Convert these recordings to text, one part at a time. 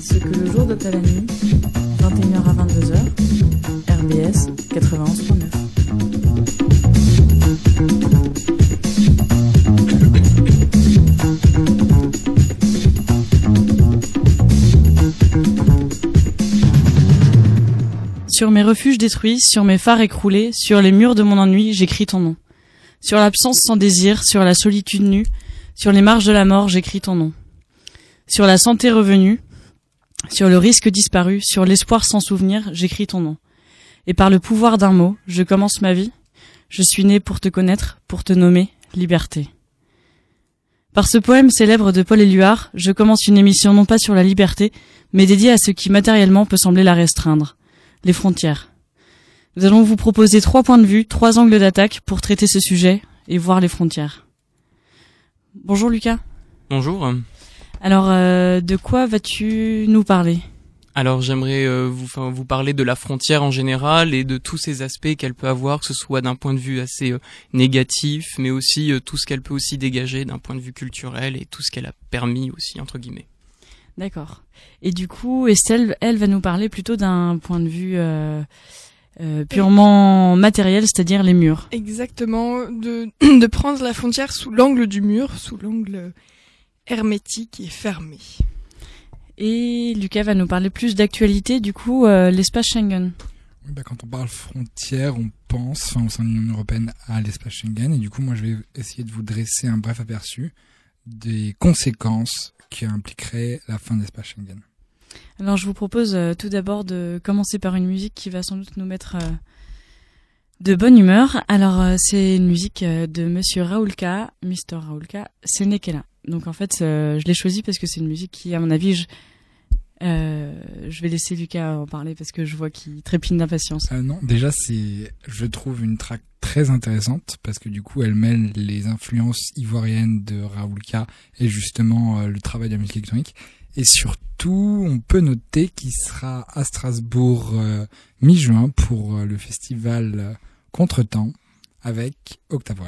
Ce que le jour à la nuit, 21h à 22h, RBS 91.9. Sur mes refuges détruits, sur mes phares écroulés, sur les murs de mon ennui, j'écris ton nom. Sur l'absence sans désir, sur la solitude nue, sur les marges de la mort, j'écris ton nom. Sur la santé revenue, sur le risque disparu, sur l'espoir sans souvenir, j'écris ton nom. Et par le pouvoir d'un mot, je commence ma vie. Je suis né pour te connaître, pour te nommer liberté. Par ce poème célèbre de Paul Éluard, je commence une émission non pas sur la liberté, mais dédiée à ce qui matériellement peut sembler la restreindre, les frontières. Nous allons vous proposer trois points de vue, trois angles d'attaque pour traiter ce sujet et voir les frontières. Bonjour Lucas. Bonjour. Alors, euh, de quoi vas-tu nous parler? Alors j'aimerais euh, vous, enfin, vous parler de la frontière en général et de tous ces aspects qu'elle peut avoir, que ce soit d'un point de vue assez euh, négatif, mais aussi euh, tout ce qu'elle peut aussi dégager d'un point de vue culturel et tout ce qu'elle a permis aussi entre guillemets. D'accord. Et du coup, Estelle, elle va nous parler plutôt d'un point de vue euh, purement matériel, c'est-à-dire les murs. Exactement, de, de prendre la frontière sous l'angle du mur, sous l'angle hermétique et fermé. Et Lucas va nous parler plus d'actualité, du coup, euh, l'espace Schengen. Oui, bah, quand on parle frontière, on pense, enfin, au sein de l'Union Européenne, à l'espace Schengen. Et du coup, moi, je vais essayer de vous dresser un bref aperçu des conséquences qui impliqueraient la fin de l'espace Schengen. Alors, je vous propose euh, tout d'abord de commencer par une musique qui va sans doute nous mettre euh, de bonne humeur. Alors, euh, c'est une musique de Monsieur Raoulka, Mr. Raoulka, c'est Nekela. Donc, en fait, je l'ai choisi parce que c'est une musique qui, à mon avis, je, je vais laisser Lucas en parler parce que je vois qu'il trépigne d'impatience. Non, déjà, c'est, je trouve une track très intéressante parce que du coup, elle mêle les influences ivoiriennes de Raoulka et justement le travail de la musique électronique. Et surtout, on peut noter qu'il sera à Strasbourg euh, mi-juin pour euh, le festival euh, Contretemps avec Octave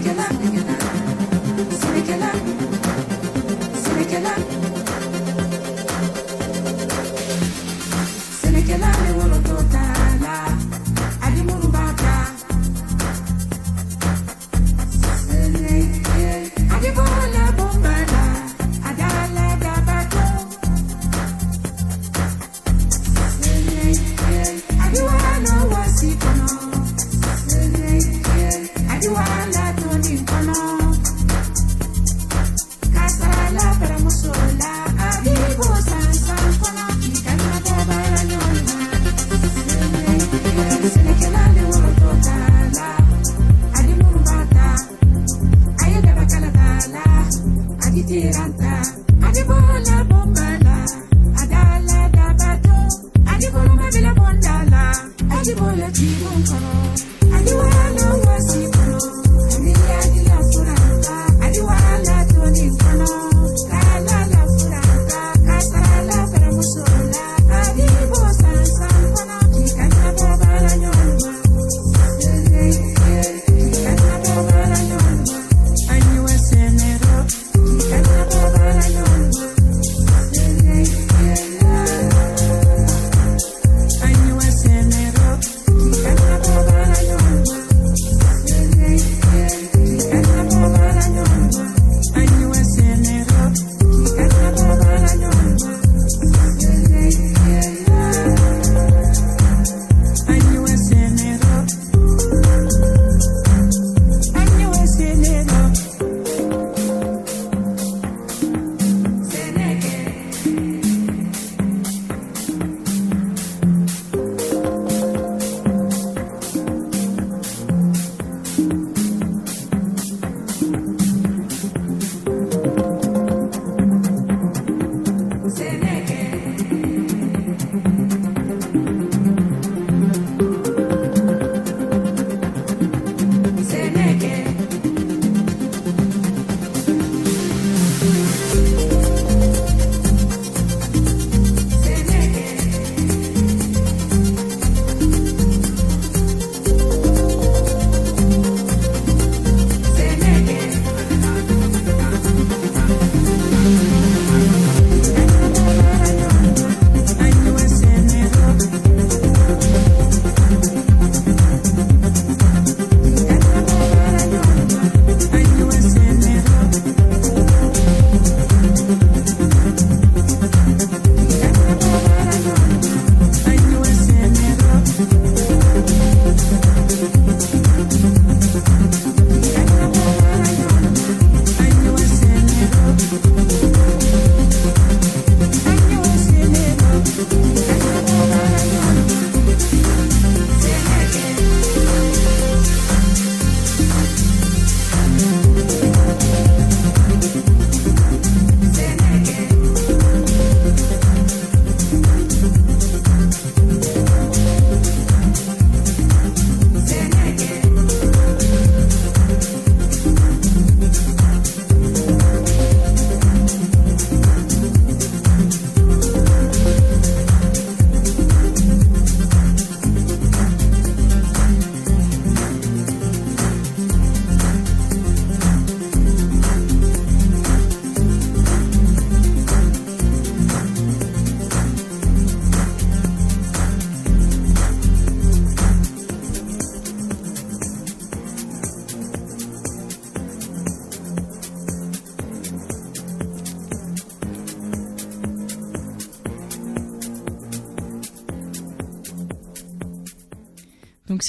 Sweet killer, sweet killer, sweet killer.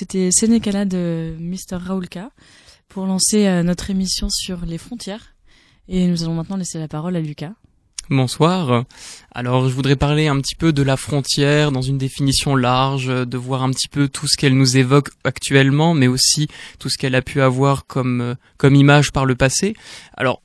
C'était Sénécala de Mr. Raoulka pour lancer euh, notre émission sur les frontières. Et nous allons maintenant laisser la parole à Lucas. Bonsoir. Alors, je voudrais parler un petit peu de la frontière dans une définition large, de voir un petit peu tout ce qu'elle nous évoque actuellement, mais aussi tout ce qu'elle a pu avoir comme euh, comme image par le passé. Alors,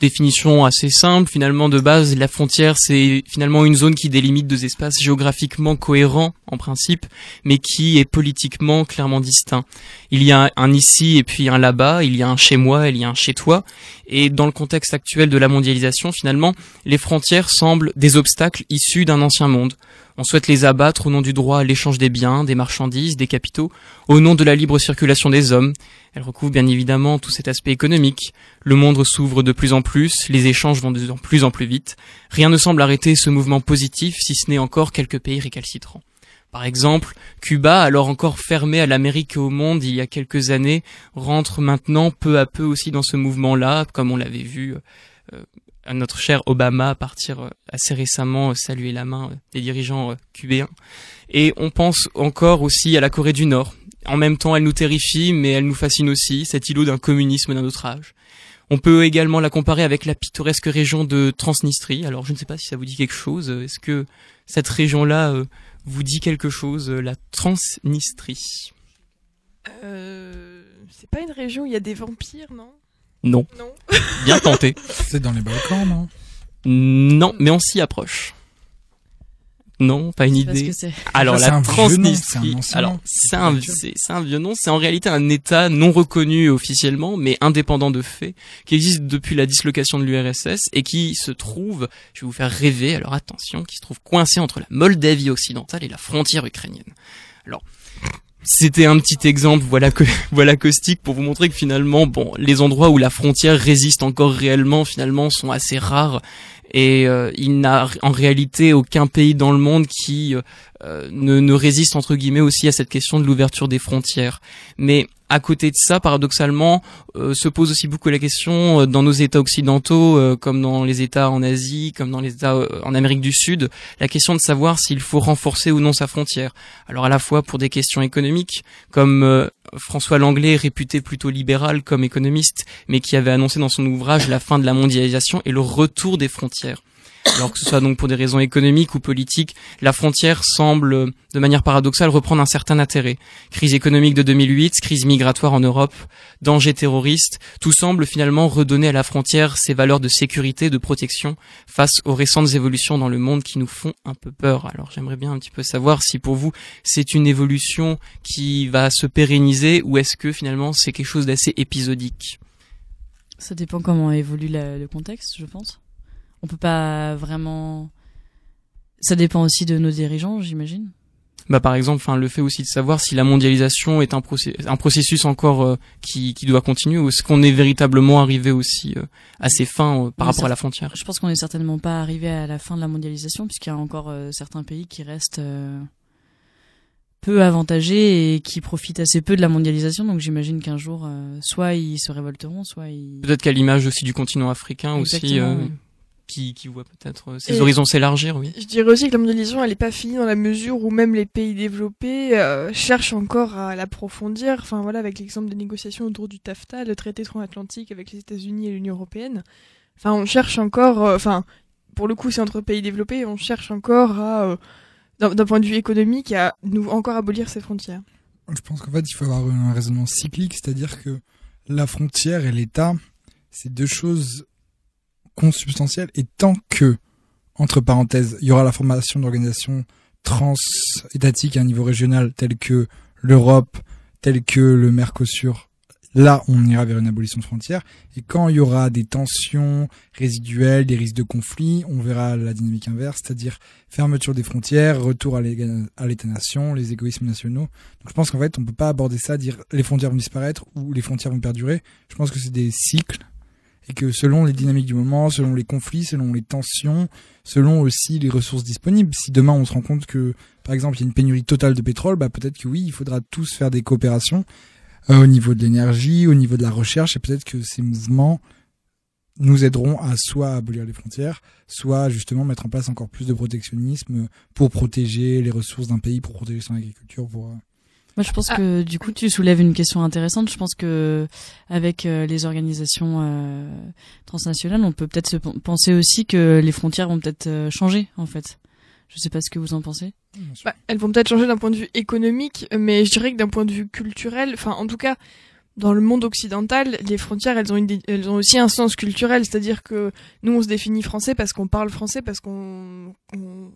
définition assez simple, finalement de base, la frontière c'est finalement une zone qui délimite deux espaces géographiquement cohérents en principe, mais qui est politiquement clairement distinct. Il y a un ici et puis un là-bas, il y a un chez moi, il y a un chez toi, et dans le contexte actuel de la mondialisation, finalement, les frontières semblent des obstacles issus d'un ancien monde. On souhaite les abattre au nom du droit à l'échange des biens, des marchandises, des capitaux, au nom de la libre circulation des hommes. Elle recouvre bien évidemment tout cet aspect économique. Le monde s'ouvre de plus en plus, les échanges vont de plus en plus vite. Rien ne semble arrêter ce mouvement positif, si ce n'est encore quelques pays récalcitrants. Par exemple, Cuba, alors encore fermé à l'Amérique et au monde il y a quelques années, rentre maintenant peu à peu aussi dans ce mouvement-là, comme on l'avait vu euh, à notre cher Obama partir euh, assez récemment euh, saluer la main euh, des dirigeants cubains. Et on pense encore aussi à la Corée du Nord. En même temps, elle nous terrifie, mais elle nous fascine aussi, cet îlot d'un communisme d'un autre âge. On peut également la comparer avec la pittoresque région de Transnistrie. Alors, je ne sais pas si ça vous dit quelque chose. Est-ce que cette région-là vous dit quelque chose, la Transnistrie? Euh, C'est pas une région où il y a des vampires, non non. Bien tenté. C'est dans les Balkans, non? Non, mais on s'y approche. Non, pas une idée. que. Alors Ça, la Transnistrie, alors c'est un c'est c'est un vieux nom, c'est en réalité un État non reconnu officiellement, mais indépendant de fait, qui existe depuis la dislocation de l'URSS et qui se trouve, je vais vous faire rêver, alors attention, qui se trouve coincé entre la Moldavie occidentale et la frontière ukrainienne. Alors c'était un petit exemple, voilà que voilà caustique pour vous montrer que finalement, bon, les endroits où la frontière résiste encore réellement, finalement, sont assez rares et euh, il n'a en réalité aucun pays dans le monde qui euh, ne, ne résiste entre guillemets aussi à cette question de l'ouverture des frontières. Mais à côté de ça, paradoxalement, euh, se pose aussi beaucoup la question euh, dans nos États occidentaux, euh, comme dans les États en Asie, comme dans les États euh, en Amérique du Sud, la question de savoir s'il faut renforcer ou non sa frontière. Alors à la fois pour des questions économiques, comme euh, François Langlais, réputé plutôt libéral comme économiste, mais qui avait annoncé dans son ouvrage la fin de la mondialisation et le retour des frontières. Alors que ce soit donc pour des raisons économiques ou politiques, la frontière semble, de manière paradoxale, reprendre un certain intérêt. Crise économique de 2008, crise migratoire en Europe, danger terroriste, tout semble finalement redonner à la frontière ses valeurs de sécurité, de protection, face aux récentes évolutions dans le monde qui nous font un peu peur. Alors j'aimerais bien un petit peu savoir si pour vous c'est une évolution qui va se pérenniser ou est-ce que finalement c'est quelque chose d'assez épisodique? Ça dépend comment évolue le contexte, je pense. On peut pas vraiment. Ça dépend aussi de nos dirigeants, j'imagine. Bah par exemple, enfin le fait aussi de savoir si la mondialisation est un, procé- un processus encore euh, qui, qui doit continuer ou est-ce qu'on est véritablement arrivé aussi euh, à ses fins euh, par rapport à la frontière? Je pense qu'on est certainement pas arrivé à la fin de la mondialisation, puisqu'il y a encore certains pays qui restent peu avantagés et qui profitent assez peu de la mondialisation. Donc j'imagine qu'un jour, soit ils se révolteront, soit ils. Peut-être qu'à l'image aussi du continent africain aussi, Exactement, oui. Qui, qui voit peut-être euh, ses Et- horizons s'élargir, oui. Je dirais aussi que la mondialisation, elle n'est pas finie dans la mesure où même les pays développés euh, cherchent encore à l'approfondir. Enfin voilà, avec l'exemple des négociations autour du TAFTA, le traité transatlantique avec les États-Unis et l'Union européenne. Enfin, on cherche encore. euh, Enfin, pour le coup, c'est entre pays développés, on cherche encore à, euh, d'un d'un point de vue économique, à nous encore abolir ces frontières. Je pense qu'en fait, il faut avoir un raisonnement cyclique, c'est-à-dire que la frontière et l'État, c'est deux choses consubstantielles. Et tant que, entre parenthèses, il y aura la formation d'organisations trans-étatiques à un niveau régional, telles que l'Europe, telles que le Mercosur, là, on ira vers une abolition de frontières. Et quand il y aura des tensions résiduelles, des risques de conflit, on verra la dynamique inverse, c'est-à-dire fermeture des frontières, retour à l'État-nation, les égoïsmes nationaux. Donc je pense qu'en fait, on peut pas aborder ça, dire les frontières vont disparaître ou les frontières vont perdurer. Je pense que c'est des cycles et que selon les dynamiques du moment, selon les conflits, selon les tensions, selon aussi les ressources disponibles, si demain on se rend compte que, par exemple, il y a une pénurie totale de pétrole, bah peut-être que oui, il faudra tous faire des coopérations euh, au niveau de l'énergie, au niveau de la recherche, et peut-être que ces mouvements nous aideront à soit abolir les frontières, soit justement mettre en place encore plus de protectionnisme pour protéger les ressources d'un pays, pour protéger son agriculture, pour euh, Moi, je pense Ah. que du coup, tu soulèves une question intéressante. Je pense que avec euh, les organisations euh, transnationales, on peut peut-être se pen- penser aussi que les frontières vont peut-être euh, changer, en fait. Je sais pas ce que vous en pensez. Bah, elles vont peut-être changer d'un point de vue économique, mais je dirais que d'un point de vue culturel, enfin en tout cas dans le monde occidental, les frontières elles ont une, elles ont aussi un sens culturel, c'est-à-dire que nous on se définit français parce qu'on parle français, parce qu'on on-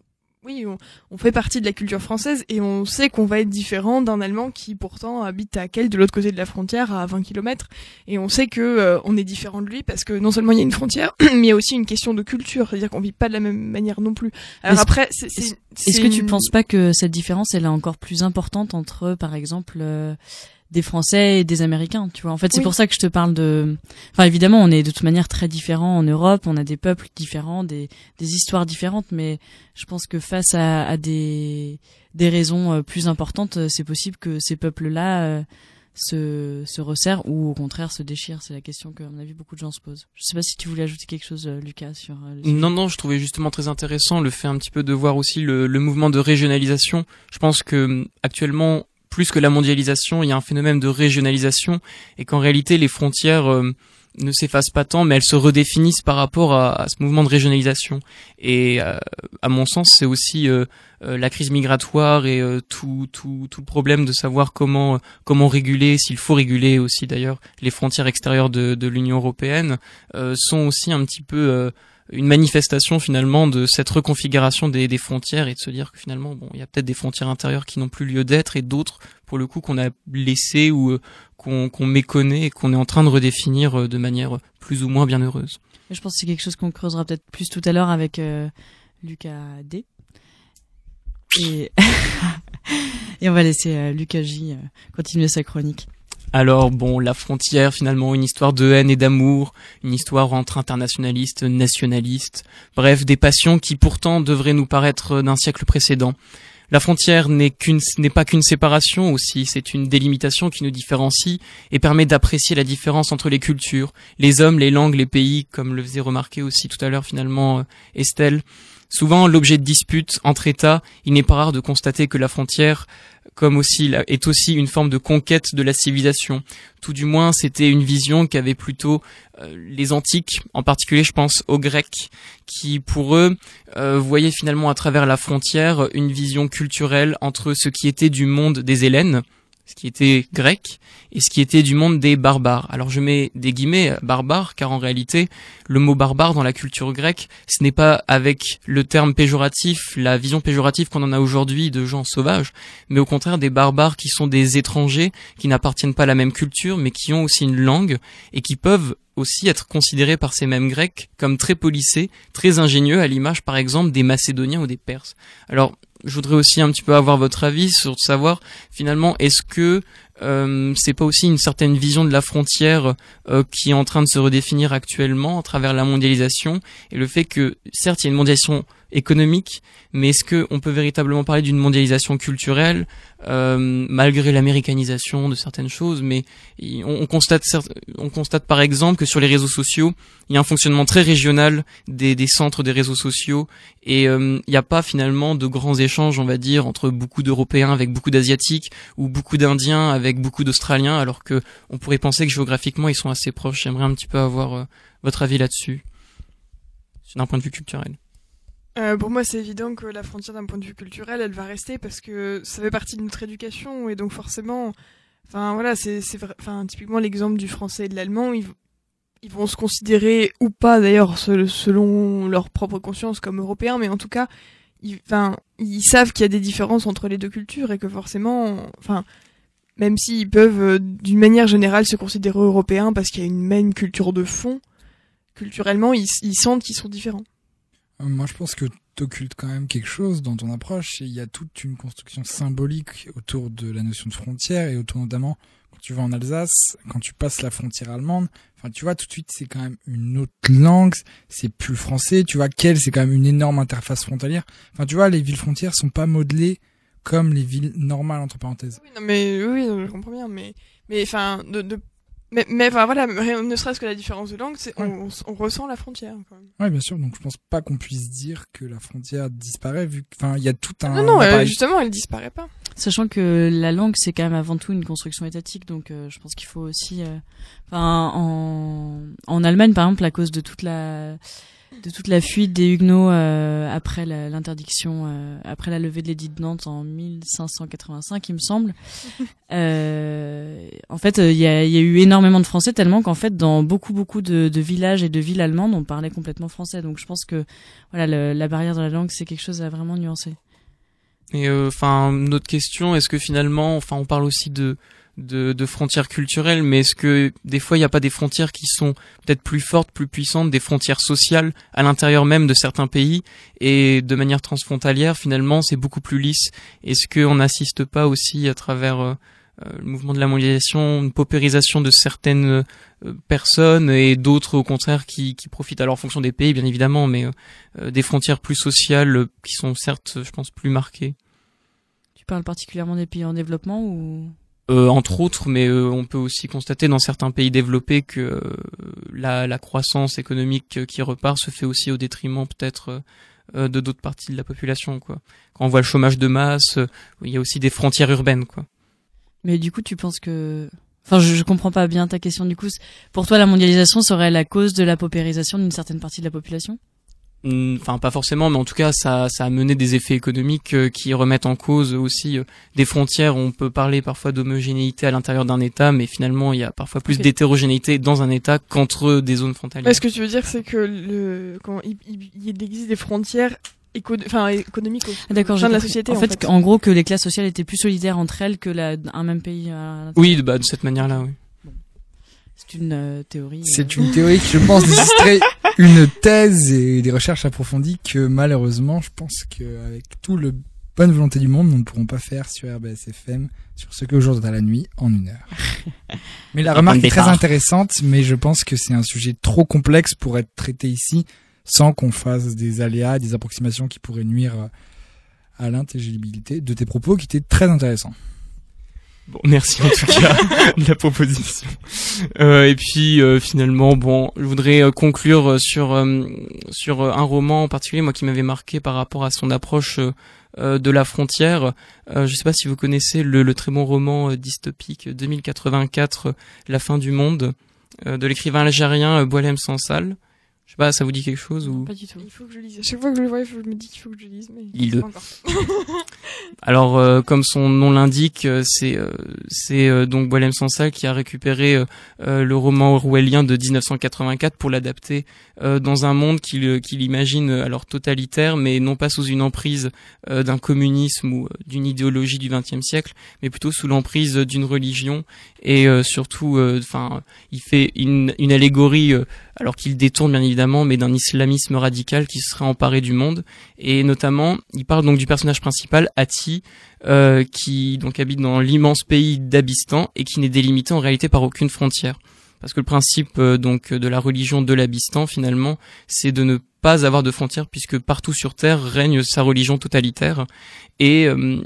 oui, on, on fait partie de la culture française et on sait qu'on va être différent d'un Allemand qui pourtant habite à quel de l'autre côté de la frontière à 20 km et on sait que euh, on est différent de lui parce que non seulement il y a une frontière, mais il y a aussi une question de culture, c'est-à-dire qu'on vit pas de la même manière non plus. Alors Est-ce- après, c'est, c'est- Est-ce que tu penses pas que cette différence, elle est encore plus importante entre, par exemple, euh, des Français et des Américains, tu vois En fait, c'est Oui. pour ça que je te parle de. Enfin, évidemment, on est de toute manière très différents en Europe. On a des peuples différents, des des histoires différentes, mais je pense que face à, à des des raisons euh, plus importantes, euh, c'est possible que ces peuples-là euh, se se resserrent ou au contraire se déchirent. C'est la question que, à mon avis, beaucoup de gens se posent. Je sais pas si tu voulais ajouter quelque chose, Lucas, sur. euh, le sujet. Non, non, je trouvais justement très intéressant le fait un petit peu de voir aussi le, le mouvement de régionalisation. Je pense que hum, actuellement, plus que la mondialisation, il y a un phénomène de régionalisation et qu'en réalité, les frontières euh, ne s'effacent pas tant, mais elles se redéfinissent par rapport à, ce mouvement de régionalisation. Et euh, à mon sens, c'est aussi euh, euh, la crise migratoire et tout, tout, tout le problème de savoir comment, comment réguler, s'il faut réguler aussi d'ailleurs, les frontières extérieures de, l'Union européenne, sont aussi un petit peu... euh, une manifestation finalement de cette reconfiguration des, des, frontières et de se dire que finalement bon il y a peut-être des frontières intérieures qui n'ont plus lieu d'être et d'autres pour le coup qu'on a laissées ou euh, qu'on méconnaît et qu'on est en train de redéfinir euh, de manière plus ou moins bienheureuse. Je pense que c'est quelque chose qu'on creusera peut-être plus tout à l'heure avec euh, Lucas D. Et, et on va laisser Lucas J continuer sa chronique. Alors bon, la frontière, finalement, une histoire de haine et d'amour, une histoire entre internationalistes, nationalistes, bref, des passions qui pourtant devraient nous paraître d'un siècle précédent. La frontière n'est qu'une, pas qu'une séparation aussi, c'est une délimitation qui nous différencie et permet d'apprécier la différence entre les cultures, les hommes, les langues, les pays, comme le faisait remarquer aussi tout à l'heure finalement euh, Estelle. Souvent l'objet de disputes entre États, il n'est pas rare de constater que la frontière comme aussi est aussi une forme de conquête de la civilisation. Tout du moins, c'était une vision qu'avaient plutôt euh, les antiques, en particulier, je pense aux Grecs, qui pour eux euh, voyaient finalement à travers la frontière une vision culturelle entre ce qui était du monde des Hélènes, ce qui était grec, et ce qui était du monde des barbares. Alors je mets des guillemets barbares, car en réalité, le mot barbare dans la culture grecque, ce n'est pas avec le terme péjoratif, la vision péjorative qu'on en a aujourd'hui de gens sauvages, mais au contraire des barbares qui sont des étrangers, qui n'appartiennent pas à la même culture, mais qui ont aussi une langue, et qui peuvent aussi être considérés par ces mêmes Grecs comme très policés, très ingénieux, à l'image par exemple des Macédoniens ou des Perses. Alors je voudrais aussi un petit peu avoir votre avis sur savoir finalement est-ce que euh, c'est pas aussi une certaine vision de la frontière euh, qui est en train de se redéfinir actuellement à travers la mondialisation et le fait que certes il y a une mondialisation économique, mais est-ce que on peut véritablement parler d'une mondialisation culturelle euh, malgré l'américanisation de certaines choses Mais on, on, constate, on constate par exemple que sur les réseaux sociaux, il y a un fonctionnement très régional des, des centres des réseaux sociaux et euh, il n'y a pas finalement de grands échanges, on va dire, entre beaucoup d'Européens avec beaucoup d'Asiatiques ou beaucoup d'Indiens avec beaucoup d'Australiens, alors que on pourrait penser que géographiquement ils sont assez proches. J'aimerais un petit peu avoir euh, votre avis là-dessus, d'un point de vue culturel. Euh, pour moi, c'est évident que la frontière d'un point de vue culturel, elle va rester parce que ça fait partie de notre éducation et donc forcément, enfin voilà, c'est enfin typiquement l'exemple du français et de l'allemand, ils, vont se considérer ou pas d'ailleurs selon leur propre conscience comme européens, mais en tout cas, ils, enfin ils savent qu'il y a des différences entre les deux cultures et que forcément, enfin même s'ils peuvent euh, d'une manière générale se considérer européens parce qu'il y a une même culture de fond, culturellement, ils sentent qu'ils sont différents. Moi, je pense que t'occultes quand même quelque chose dans ton approche. Il y a toute une construction symbolique autour de la notion de frontière et autour notamment quand tu vas en Alsace, quand tu passes la frontière allemande. Enfin, tu vois, tout de suite, c'est quand même une autre langue. C'est plus le français. Tu vois, quelle, c'est quand même une énorme interface frontalière. Enfin, tu vois, les villes frontières sont pas modelées comme les villes normales entre parenthèses. Oui, non, mais oui, je comprends bien, mais mais enfin de, de mais, mais enfin, voilà, ne serait-ce que la différence de langue, c'est on, on, ressent la frontière. Quand même. Ouais, bien sûr. Donc je pense pas qu'on puisse dire que la frontière disparaît vu enfin il y a tout un. Non, non, euh, justement, elle disparaît pas. Sachant que la langue c'est quand même avant tout une construction étatique, donc euh, je pense qu'il faut aussi, euh, enfin en en Allemagne par exemple, à cause de toute la de toute la fuite des Huguenots euh, après l'interdiction, euh, après la levée de l'édit de Nantes en 1585, il me semble. Euh, en fait, il y a, y, a, eu énormément de Français tellement qu'en fait, dans beaucoup beaucoup de, de, villages et de villes allemandes, on parlait complètement français. Donc, je pense que voilà, la barrière de la langue, c'est quelque chose à vraiment nuancer. Et enfin, une autre question, est-ce que finalement, enfin, on parle aussi de de, de frontières culturelles, mais est-ce que des fois il n'y a pas des frontières qui sont peut-être plus fortes, plus puissantes, des frontières sociales à l'intérieur même de certains pays? Et de manière transfrontalière finalement c'est beaucoup plus lisse. Est-ce qu'on n'assiste pas aussi à travers euh, euh, le mouvement de la mondialisation, une paupérisation de certaines euh, personnes et d'autres au contraire qui, qui profitent alors en fonction des pays bien évidemment, mais des frontières plus sociales qui sont certes je pense plus marquées? Tu parles particulièrement des pays en développement ou? Euh, entre autres, mais euh, on peut aussi constater dans certains pays développés que euh, la, la, croissance économique qui repart se fait aussi au détriment peut-être de d'autres parties de la population. Quoi. Quand on voit le chômage de masse, il y a aussi des frontières urbaines. Quoi. Mais du coup, tu penses que... Enfin, je, je comprends pas bien ta question. Du coup, pour toi, la mondialisation serait la cause de la paupérisation d'une certaine partie de la population? Enfin pas forcément, mais en tout cas ça, ça a mené des effets économiques euh, qui remettent en cause aussi euh, des frontières. On peut parler parfois d'homogénéité à l'intérieur d'un État, mais finalement il y a parfois plus d'hétérogénéité dans un État qu'entre des zones frontalières. Ce que tu veux dire, c'est que le, quand il, il, existe des frontières enfin économiques ah, D'accord, de la société. En, fait, en, gros, que les classes sociales étaient plus solidaires entre elles que la, un même pays. oui, bah, de cette manière-là, oui. C'est une euh, théorie. C'est une théorie qui, je pense, nécessiterait une thèse et des recherches approfondies que malheureusement, je pense qu'avec tout le bonne volonté du monde, nous ne pourrons pas faire sur RBSFM sur ce que jour à la nuit en une heure. mais la remarque est très intéressante, mais je pense que c'est un sujet trop complexe pour être traité ici sans qu'on fasse des aléas, des approximations qui pourraient nuire à l'intelligibilité de tes propos qui étaient très intéressants. Bon, merci en tout cas de la proposition. Euh, et puis euh, finalement, bon, je voudrais euh, conclure sur sur un roman en particulier, moi qui m'avait marqué par rapport à son approche de la frontière. je ne sais pas si vous connaissez le, le très bon roman dystopique 2084, La fin du monde, de l'écrivain algérien Boalem Sansal. Je sais pas, ça vous dit quelque chose ou Pas du tout. Il faut que je lise. chaque fois que je le vois, je me dis qu'il faut que je lise, mais il pas encore. Alors, euh, comme son nom l'indique, euh, c'est euh, c'est donc Boilem Sansal qui a récupéré le roman orwellien de 1984 pour l'adapter dans un monde qu'il qu'il imagine alors totalitaire, mais non pas sous une emprise d'un communisme ou d'une idéologie du XXe siècle, mais plutôt sous l'emprise d'une religion et surtout, enfin, il fait une, une allégorie alors qu'il détourne bien évidemment, mais d'un islamisme radical qui serait emparé du monde. Et notamment, il parle donc du personnage principal, Ati, euh, qui donc habite dans l'immense pays d'Abistan et qui n'est délimité en réalité par aucune frontière. Parce que le principe euh, donc de la religion de l'Abistan finalement, c'est de ne pas avoir de frontières puisque partout sur Terre règne sa religion totalitaire. Et euh,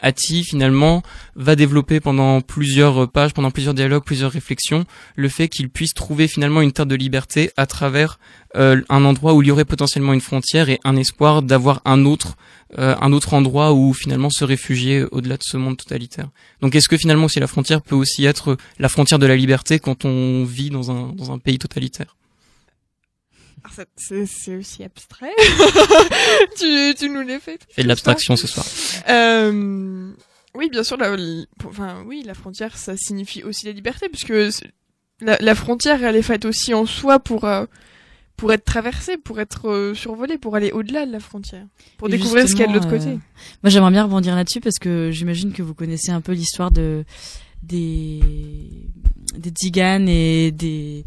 Ati finalement va développer pendant plusieurs pages, pendant plusieurs dialogues, plusieurs réflexions, le fait qu'il puisse trouver finalement une terre de liberté à travers euh, un endroit où il y aurait potentiellement une frontière et un espoir d'avoir un autre euh, un autre endroit où finalement se réfugier au-delà de ce monde totalitaire. Donc est-ce que finalement aussi la frontière peut aussi être la frontière de la liberté quand on vit dans un dans un pays totalitaire? C'est aussi abstrait. tu, tu nous l'as fait. Fais de l'abstraction ce soir. Euh, oui, bien sûr. La, enfin, oui, la frontière, ça signifie aussi la liberté, puisque la, la frontière, elle est faite aussi en soi pour euh, pour être traversée, pour être euh, survolée, pour aller au-delà de la frontière, pour découvrir ce qu'il y a de l'autre côté. Moi, j'aimerais bien rebondir là-dessus parce que j'imagine que vous connaissez un peu l'histoire de des des tziganes et des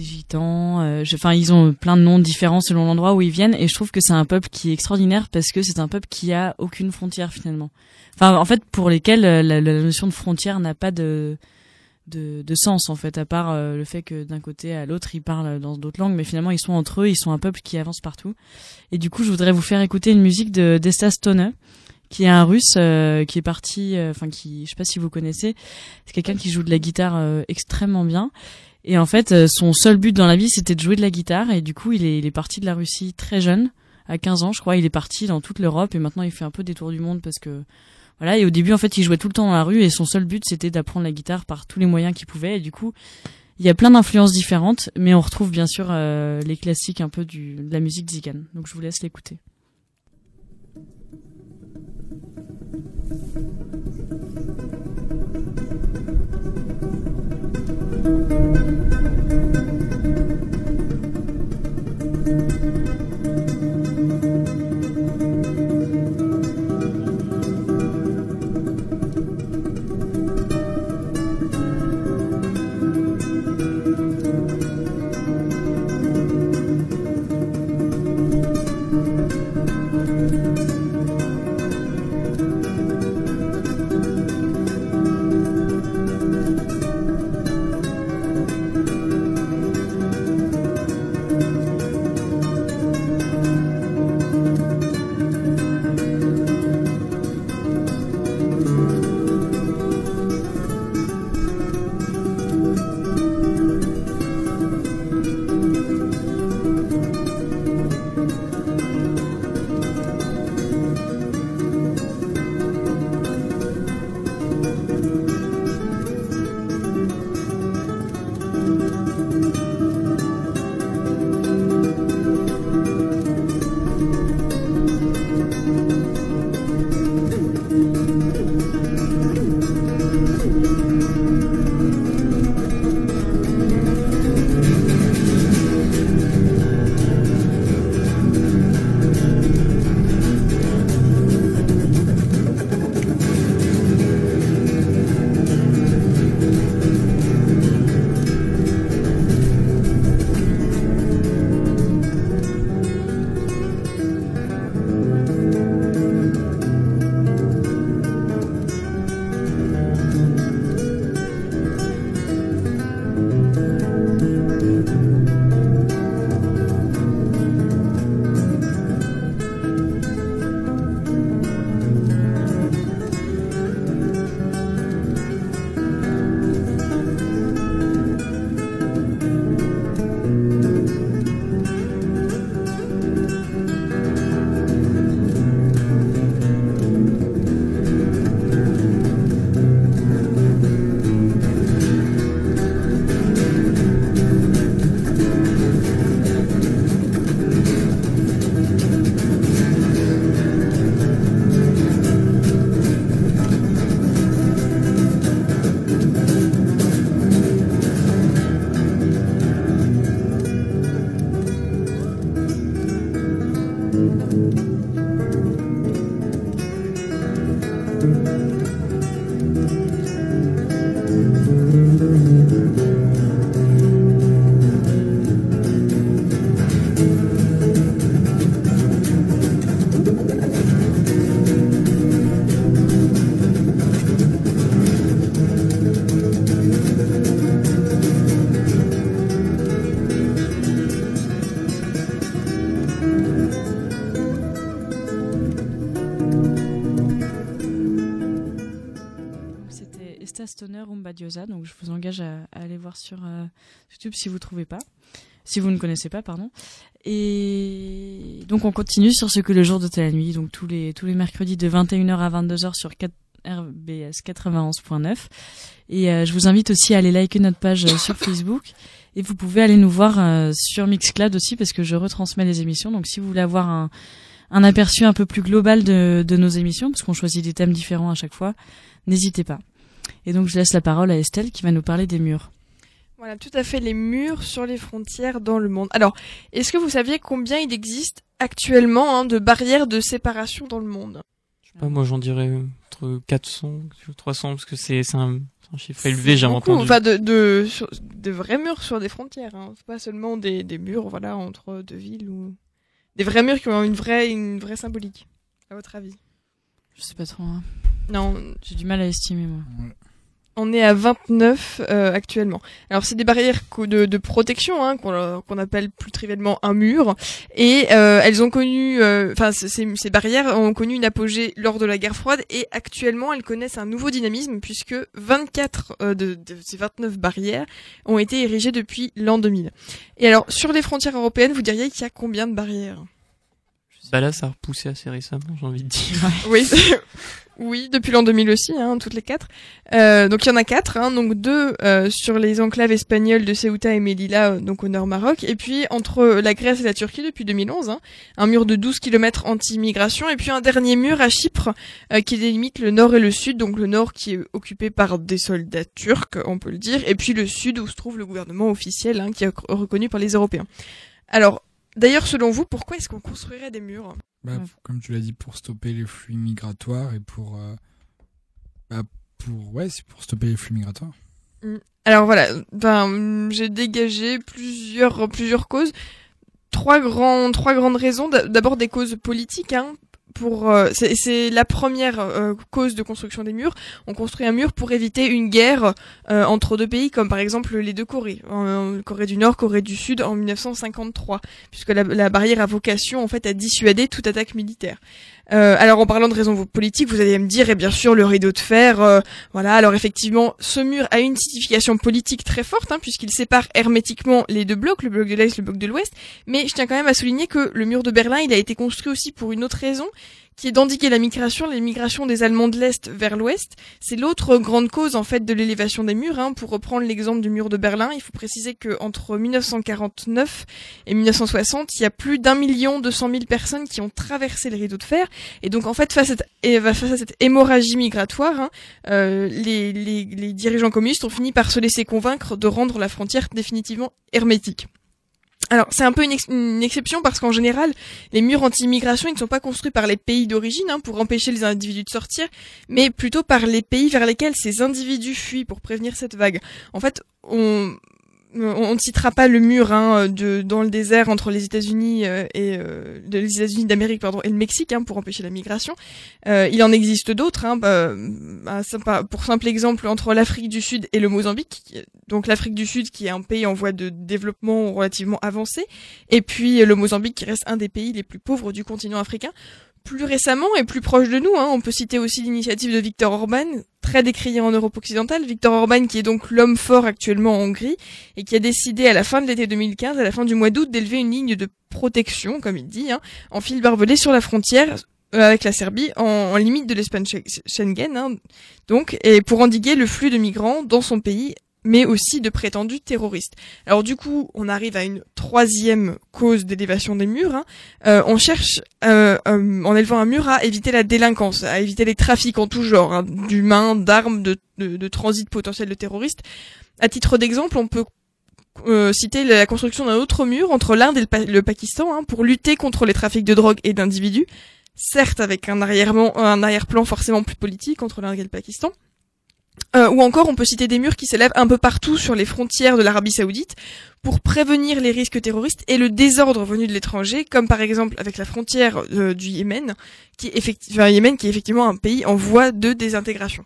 des gitans. Euh, enfin, ils ont plein de noms différents selon l'endroit où ils viennent, et je trouve que c'est un peuple qui est extraordinaire parce que c'est un peuple qui a aucune frontière finalement. Enfin, en fait, pour lesquels euh, la, notion de frontière n'a pas de, de, sens en fait, à part euh, le fait que d'un côté à l'autre ils parlent dans d'autres langues, mais finalement ils sont entre eux, ils sont un peuple qui avance partout. Et du coup, je voudrais vous faire écouter une musique de d'Esta Stone qui est un russe qui est parti enfin qui je sais pas si vous connaissez c'est quelqu'un qui joue de la guitare extrêmement bien et en fait, euh, son seul but dans la vie, c'était de jouer de la guitare. Et du coup, il est, parti de la Russie très jeune, à 15 ans, je crois. Il est parti dans toute l'Europe et maintenant il fait un peu des tours du monde parce que voilà. Et au début, en fait, il jouait tout le temps dans la rue et son seul but, c'était d'apprendre la guitare par tous les moyens qu'il pouvait. Et du coup, il y a plein d'influences différentes, mais on retrouve bien sûr euh, les classiques un peu de la musique zigane. Donc je vous laisse l'écouter. Stoner Rumba Diosa. Donc je vous engage à, aller voir sur YouTube si vous trouvez pas, si vous ne connaissez pas, pardon. Et donc on continue sur ce que le jour de la nuit, donc tous les tous les mercredis de 21h à 22h sur 4 RBS 91.9. Et euh, je vous invite aussi à aller liker notre page euh, sur Facebook. Et vous pouvez aller nous voir euh, sur Mixcloud aussi parce que je retransmets les émissions. Donc si vous voulez avoir un, un aperçu un peu plus global de, de nos émissions, parce qu'on choisit des thèmes différents à chaque fois, n'hésitez pas. Et donc je laisse la parole à Estelle qui va nous parler des murs. Voilà, tout à fait les murs sur les frontières dans le monde. Alors, est-ce que vous saviez combien il existe actuellement hein, de barrières de séparation dans le monde? Je sais pas, moi j'en dirais entre 400, 300, parce que c'est un, un, chiffre élevé, j'ai entendu. Enfin, de, de, de, vrais murs sur des frontières, hein. pas seulement des, des murs, voilà, entre deux villes ou des vrais murs qui ont une vraie, une vraie symbolique. À votre avis? Je sais pas trop. Hein. Non, j'ai du mal à estimer moi. On est à 29 euh, actuellement. Alors c'est des barrières de, protection hein, qu'on appelle plus trivialement un mur, et euh, elles ont connu, euh, enfin ces, ces, barrières ont connu une apogée lors de la guerre froide, et actuellement elles connaissent un nouveau dynamisme puisque 24 de, de, ces 29 barrières ont été érigées depuis l'an 2000. Et alors sur les frontières européennes, vous diriez qu'il y a combien de barrières? Bah là, ça a repoussé assez récemment, j'ai envie de dire. oui, oui, depuis l'an 2000 aussi, hein, toutes les quatre. Euh, donc il y en a quatre, hein, donc deux euh, sur les enclaves espagnoles de Ceuta et Melilla, euh, donc au nord Maroc, et puis entre la Grèce et la Turquie depuis 2011, hein, un mur de 12 km anti-immigration, et puis un dernier mur à Chypre qui délimite le nord et le sud, donc le nord qui est occupé par des soldats turcs, on peut le dire, et puis le sud où se trouve le gouvernement officiel, hein, qui est reconnu par les Européens. Alors, d'ailleurs, selon vous, pourquoi est-ce qu'on construirait des murs bah, Comme tu l'as dit, pour stopper les flux migratoires et pour. Euh, bah, pour ouais, c'est pour stopper les flux migratoires. Mm. Alors voilà, ben, j'ai dégagé plusieurs, plusieurs causes. Trois, grands, trois grandes raisons. D'abord des causes politiques, hein, pour euh, c'est la première euh, cause de construction des murs. On construit un mur pour éviter une guerre euh, entre deux pays, comme par exemple les deux Corées, Corée du Nord, Corée du Sud, en 1953, puisque la, la, barrière a vocation en fait à dissuader toute attaque militaire. Euh, alors en parlant de raisons politiques, vous allez me dire, et bien sûr le rideau de fer, euh, voilà. Alors effectivement, ce mur a une signification politique très forte, hein, puisqu'il sépare hermétiquement les deux blocs, le bloc de l'Est, le bloc de l'Ouest. Mais je tiens quand même à souligner que le mur de Berlin, il a été construit aussi pour une autre raison, qui est d'endiguer la migration, l'émigration des Allemands de l'Est vers l'Ouest. C'est l'autre grande cause en fait de l'élévation des murs. Hein. Pour reprendre l'exemple du mur de Berlin, il faut préciser que entre 1949 et 1960, il y a plus d'un million deux cent mille personnes qui ont traversé le rideau de fer. Et donc en fait, face à cette, hémorragie migratoire, hein, euh, les, les, les dirigeants communistes ont fini par se laisser convaincre de rendre la frontière définitivement hermétique. Alors c'est un peu une, exception parce qu'en général, les murs anti-immigration ils ne sont pas construits par les pays d'origine hein, pour empêcher les individus de sortir, mais plutôt par les pays vers lesquels ces individus fuient pour prévenir cette vague. En fait, on, on ne citera pas le mur hein, de, dans le désert entre les États-Unis euh, et euh, les États-Unis d'Amérique pardon et le Mexique hein, pour empêcher la migration. Euh, il en existe d'autres. Hein, bah, bah, pour simple exemple entre l'Afrique du Sud et le Mozambique. Donc l'Afrique du Sud qui est un pays en voie de développement relativement avancé, et puis le Mozambique qui reste un des pays les plus pauvres du continent africain plus récemment et plus proche de nous, hein, on peut citer aussi l'initiative de Viktor Orban, très décriée en Europe occidentale. Viktor Orban qui est donc l'homme fort actuellement en Hongrie et qui a décidé à la fin de l'été 2015, à la fin du mois d'août, d'élever une ligne de protection, comme il dit, hein, en fil barbelé sur la frontière euh, avec la Serbie, en, limite de l'espace Schengen, hein, donc, et pour endiguer le flux de migrants dans son pays mais aussi de prétendus terroristes. Alors du coup, on arrive à une troisième cause d'élévation des murs. Hein. Euh, on cherche, euh, euh, en élevant un mur, à éviter la délinquance, à éviter les trafics en tout genre, hein, d'humains, d'armes, de, de, transit potentiel de terroristes. À titre d'exemple, on peut citer la construction d'un autre mur entre l'Inde et le, Pakistan hein, pour lutter contre les trafics de drogue et d'individus, certes avec un arrière-plan forcément plus politique entre l'Inde et le Pakistan. Euh, ou encore, on peut citer des murs qui s'élèvent un peu partout sur les frontières de l'Arabie Saoudite pour prévenir les risques terroristes et le désordre venu de l'étranger, comme par exemple avec la frontière euh, du Yémen, Yémen qui est effectivement un pays en voie de désintégration.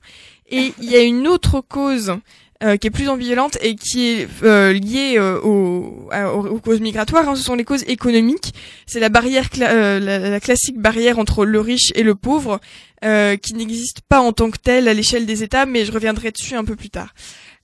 Et il y a une autre cause euh, qui est plus ambivalente et qui est euh, liée euh, aux, causes migratoires. Hein. Ce sont les causes économiques. C'est la barrière, la, la, classique barrière entre le riche et le pauvre, euh, qui n'existe pas en tant que tel à l'échelle des États, mais je reviendrai dessus un peu plus tard.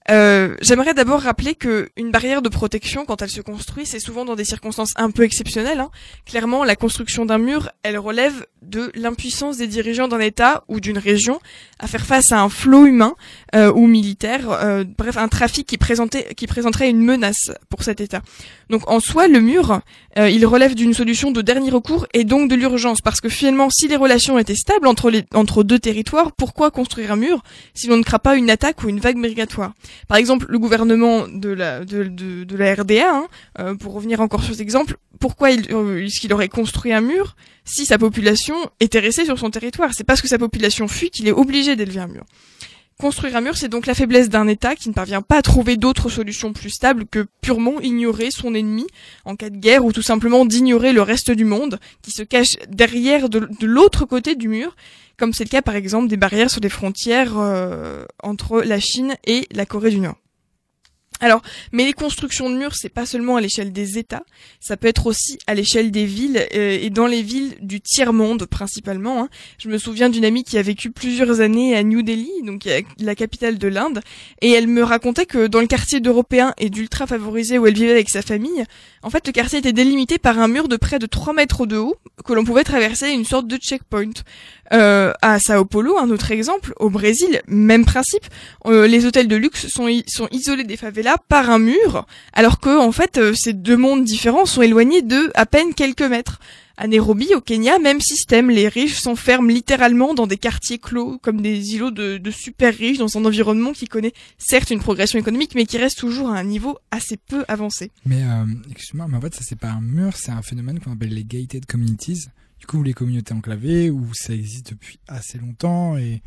Euh, J'aimerais d'abord rappeler que une barrière de protection, quand elle se construit, c'est souvent dans des circonstances un peu exceptionnelles. Hein. Clairement, la construction d'un mur, elle relève de l'impuissance des dirigeants d'un État ou d'une région à faire face à un flot humain euh, ou militaire, euh, bref, un trafic qui, présentait, qui présenterait une menace pour cet État. Donc en soi, le mur, euh, il relève d'une solution de dernier recours et donc de l'urgence, parce que finalement, si les relations étaient stables entre, les, entre deux territoires, pourquoi construire un mur si l'on ne craint pas une attaque ou une vague migratoire? Par exemple, le gouvernement de la, RDA, hein, euh, pour revenir encore sur cet exemple, pourquoi euh, est-ce qu'il aurait construit un mur si sa population était restée sur son territoire? C'est parce que sa population fuit qu'il est obligé d'élever un mur. Construire un mur, c'est donc la faiblesse d'un État qui ne parvient pas à trouver d'autres solutions plus stables que purement ignorer son ennemi en cas de guerre ou tout simplement d'ignorer le reste du monde qui se cache derrière de, l'autre côté du mur, comme c'est le cas par exemple des barrières sur les frontières euh, entre la Chine et la Corée du Nord. Alors, mais les constructions de murs, c'est pas seulement à l'échelle des États, ça peut être aussi à l'échelle des villes euh, et dans les villes du tiers monde principalement. Hein. Je me souviens d'une amie qui a vécu plusieurs années à New Delhi, donc la capitale de l'Inde, et elle me racontait que dans le quartier d'Européens et d'ultra favorisés où elle vivait avec sa famille, en fait, le quartier était délimité par un mur de près de 3 mètres de haut que l'on pouvait traverser une sorte de checkpoint. Euh, à Sao Paulo, un autre exemple, au Brésil, même principe. Euh, les hôtels de luxe sont, isolés des favelas par un mur, alors que en fait, euh, ces deux mondes différents sont éloignés de à peine quelques mètres. À Nairobi, au Kenya, même système. Les riches s'enferment littéralement dans des quartiers clos, comme des îlots de, de, super riches, dans un environnement qui connaît certes une progression économique, mais qui reste toujours à un niveau assez peu avancé. Mais euh, excuse-moi, mais en fait, ça c'est pas un mur, c'est un phénomène qu'on appelle les gated communities du coup les communautés enclavées où ça existe depuis assez longtemps et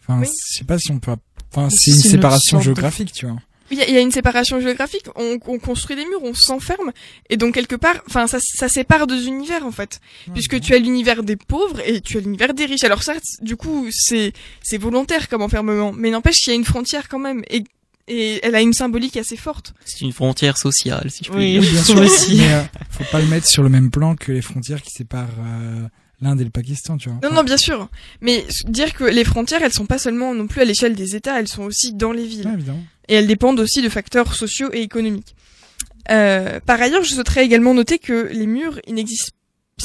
enfin Oui. je sais pas si on peut enfin c'est une séparation de- géographique tu vois Il y, a, il y a une séparation géographique. On, on construit des murs, on s'enferme, et donc quelque part, enfin, ça, ça sépare deux univers en fait, puisque tu as l'univers des pauvres et tu as l'univers des riches. Alors certes, du coup, c'est c'est volontaire comme enfermement, mais n'empêche qu'il y a une frontière quand même, et et elle a une symbolique assez forte. C'est une frontière sociale, si je puis Oui, dire. Oui, bien sûr aussi. mais euh, faut pas le mettre sur le même plan que les frontières qui séparent euh, l'Inde et le Pakistan tu vois Non, non, bien sûr. Mais dire que les frontières, elles sont pas seulement non plus à l'échelle des États, elles sont aussi dans les villes. Ouais, évidemment et elles dépendent aussi de facteurs sociaux et économiques. Euh, par ailleurs, je souhaiterais également noter que les murs, ils n'existent,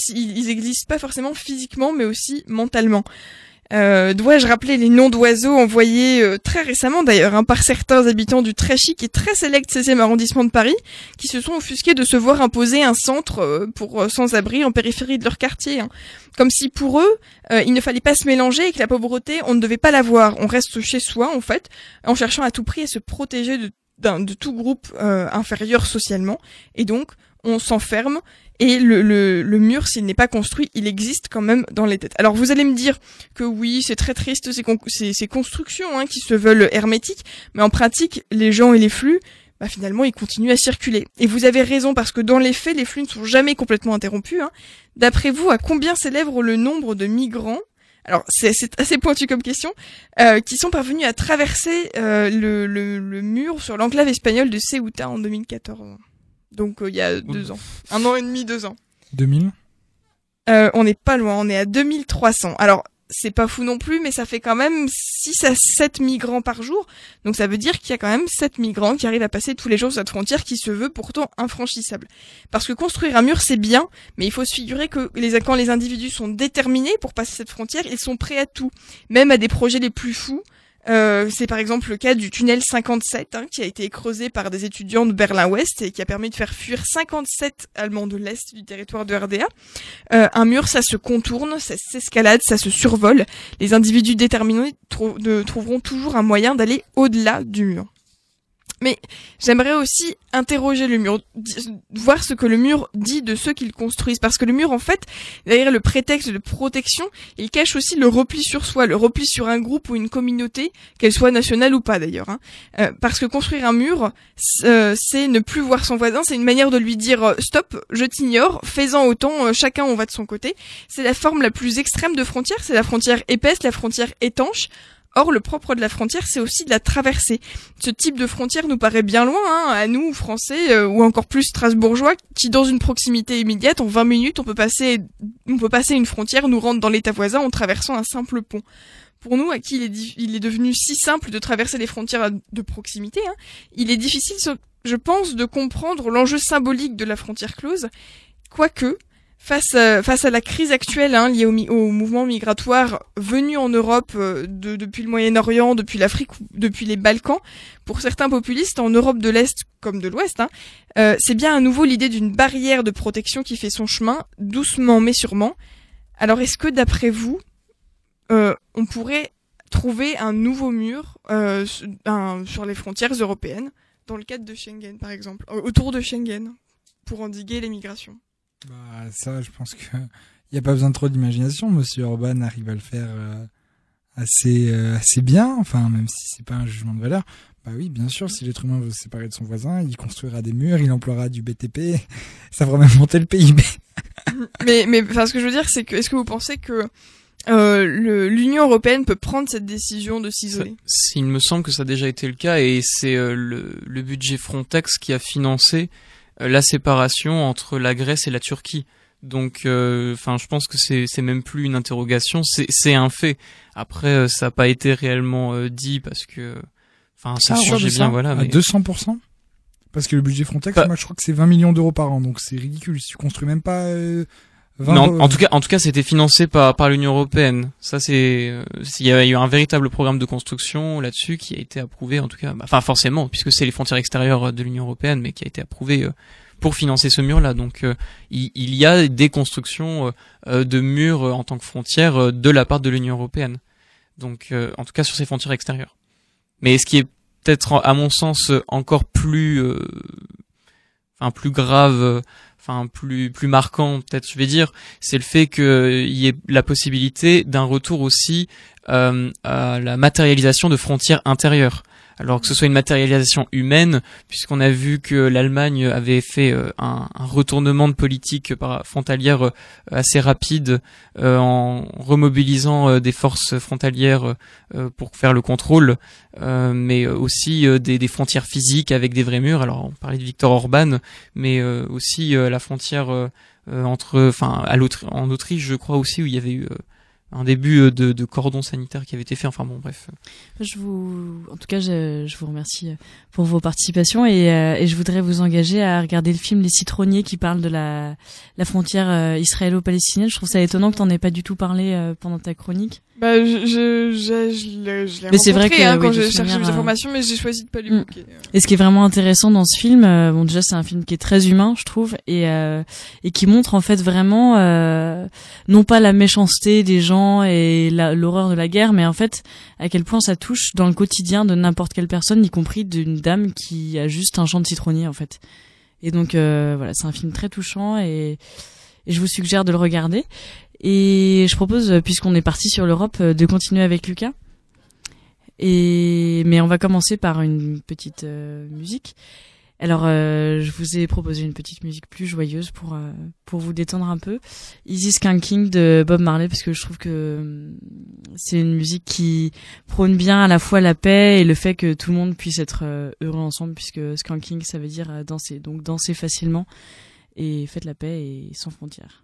ils ils existent pas forcément physiquement, mais aussi mentalement. Euh, Dois-je rappeler les noms d'oiseaux envoyés euh, très récemment d'ailleurs hein, par certains habitants du très chic et très select 16e arrondissement de Paris, qui se sont offusqués de se voir imposer un centre euh, pour euh, sans-abri en périphérie de leur quartier. hein. Comme si pour eux, euh, il ne fallait pas se mélanger et que la pauvreté, on ne devait pas l'avoir. On reste chez soi en fait, en cherchant à tout prix à se protéger de, de tout groupe euh, inférieur socialement. Et donc, on s'enferme. Et le, mur, s'il n'est pas construit, il existe quand même dans les têtes. Alors vous allez me dire que oui, c'est très triste ces, con- ces, constructions hein, qui se veulent hermétiques, mais en pratique, les gens et les flux, bah, finalement, ils continuent à circuler. Et vous avez raison, parce que dans les faits, les flux ne sont jamais complètement interrompus. Hein. D'après vous, à combien s'élève le nombre de migrants alors c'est assez pointu comme question, euh, qui sont parvenus à traverser euh, le mur sur l'enclave espagnole de Ceuta en 2014. Donc euh, il y a deux ans, un an et demi, deux ans. 2000 Euh, on n'est pas loin, on est à 2300. Alors c'est pas fou non plus, mais ça fait quand même 6 à 7 migrants par jour. Donc ça veut dire qu'il y a quand même 7 migrants qui arrivent à passer tous les jours cette frontière qui se veut pourtant infranchissable. Parce que construire un mur c'est bien, mais il faut se figurer que les, quand les individus sont déterminés pour passer cette frontière, ils sont prêts à tout, même à des projets les plus fous. Euh, c'est par exemple le cas du tunnel 57 hein, qui a été creusé par des étudiants de Berlin-Ouest et qui a permis de faire fuir 57 Allemands de l'Est du territoire de RDA. Euh, un mur, ça se contourne, ça s'escalade, ça se survole. Les individus déterminés trouveront toujours un moyen d'aller au-delà du mur. Mais j'aimerais aussi interroger le mur, voir ce que le mur dit de ceux qui le construisent, parce que le mur, en fait, derrière le prétexte de protection, il cache aussi le repli sur soi, le repli sur un groupe ou une communauté, qu'elle soit nationale ou pas d'ailleurs. hein. Euh, parce que construire un mur, euh, c'est ne plus voir son voisin, c'est une manière de lui dire euh, stop, je t'ignore, fais-en autant, chacun on va de son côté. C'est la forme la plus extrême de frontière, c'est la frontière épaisse, la frontière étanche, Or, le propre de la frontière, c'est aussi de la traverser. Ce type de frontière nous paraît bien loin, hein, à nous, Français, euh, ou encore plus Strasbourgeois, qui dans une proximité immédiate, en 20 minutes, on peut passer, on peut passer une frontière, nous rendre dans l'État voisin en traversant un simple pont. Pour nous, à qui il est, devenu si simple de traverser les frontières de proximité, hein, il est difficile, je pense, de comprendre l'enjeu symbolique de la frontière close, quoique, face à, face à la crise actuelle hein, liée au, au, mouvement migratoire venu en Europe euh, de, depuis le Moyen-Orient, depuis l'Afrique, depuis les Balkans, pour certains populistes en Europe de l'Est comme de l'Ouest, hein, euh, c'est bien à nouveau l'idée d'une barrière de protection qui fait son chemin, doucement mais sûrement. Alors est-ce que d'après vous, euh, on pourrait trouver un nouveau mur euh, sur les frontières européennes, dans le cadre de Schengen par exemple, autour de Schengen, pour endiguer l'immigration bah, ça, je pense que il n'y a pas besoin de trop d'imagination. Monsieur Orban arrive à le faire euh, assez euh, assez bien. Enfin, même si c'est pas un jugement de valeur. Bah oui, bien sûr, si l'être humain veut se séparer de son voisin, il construira des murs, il emploiera du BTP, ça fera même monter le PIB. mais mais enfin, ce que je veux dire, c'est que est-ce que vous pensez que euh, l'Union européenne peut prendre cette décision de s'isoler? Il me semble que ça a déjà été le cas et c'est euh, le, le budget Frontex qui a financé euh, la séparation entre la Grèce et la Turquie. Donc, euh, enfin, je pense que c'est c'est même plus une interrogation, c'est c'est un fait. Après, euh, ça n'a pas été réellement dit parce que, enfin, ça ah, changeait bien, voilà. À 200% parce que le budget Frontex, moi, je crois que c'est 20 millions d'euros par an, donc c'est ridicule. Si tu construis même pas non, en tout cas, en tout cas, c'était financé par par l'Union européenne. Ça, c'est il y a eu un véritable programme de construction là-dessus qui a été approuvé, en tout cas, bah, enfin forcément, puisque c'est les frontières extérieures de l'Union européenne, mais qui a été approuvé euh, pour financer ce mur-là. Donc, euh, il, il, y a des constructions euh, de murs en tant que frontières de la part de l'Union européenne. Donc, en tout cas, sur ces frontières extérieures. Mais ce qui est peut-être, à mon sens, encore plus, enfin, plus grave enfin plus plus marquant peut-être je vais dire c'est le fait qu'il y ait la possibilité d'un retour aussi euh, à la matérialisation de frontières intérieures alors que ce soit une matérialisation humaine, puisqu'on a vu que l'Allemagne avait fait euh, un, retournement de politique frontalière euh, assez rapide euh, en remobilisant des forces frontalières pour faire le contrôle, mais aussi des, des, frontières physiques avec des vrais murs. Alors on parlait de Victor Orban, mais aussi la frontière entre, enfin, à en Autriche, je crois aussi où il y avait eu un début euh, de, de, cordon sanitaire qui avait été fait. Enfin bon, bref. Je vous, en tout cas, je, je vous remercie euh, pour vos participations et, euh, et, je voudrais vous engager à regarder le film Les Citronniers qui parle de la, la frontière israélo-palestinienne. Je trouve ça étonnant que tu n'en aies pas du tout parlé pendant ta chronique. Bah, je, je, je, je l'ai Mais c'est vrai que hein, quand j'ai cherché mes informations, mais j'ai choisi de pas lui mm. Et ce qui est vraiment intéressant dans ce film, euh, bon déjà c'est un film qui est très humain, je trouve, et euh, et qui montre en fait vraiment euh, non pas la méchanceté des gens et l'horreur de la guerre, mais en fait à quel point ça touche dans le quotidien de n'importe quelle personne, y compris d'une dame qui a juste un champ de citronnier en fait. Et donc euh, voilà, c'est un film très touchant et, et je vous suggère de le regarder. Et je propose, puisqu'on est parti sur l'Europe, euh, de continuer avec Lucas. Et mais on va commencer par une petite euh, musique. Alors, euh, je vous ai proposé une petite musique plus joyeuse pour pour vous détendre un peu. Easy Skanking de Bob Marley parce que je trouve que c'est une musique qui prône bien à la fois la paix et le fait que tout le monde puisse être heureux ensemble puisque skanking ça veut dire danser. Donc danser facilement et faites la paix et sans frontières.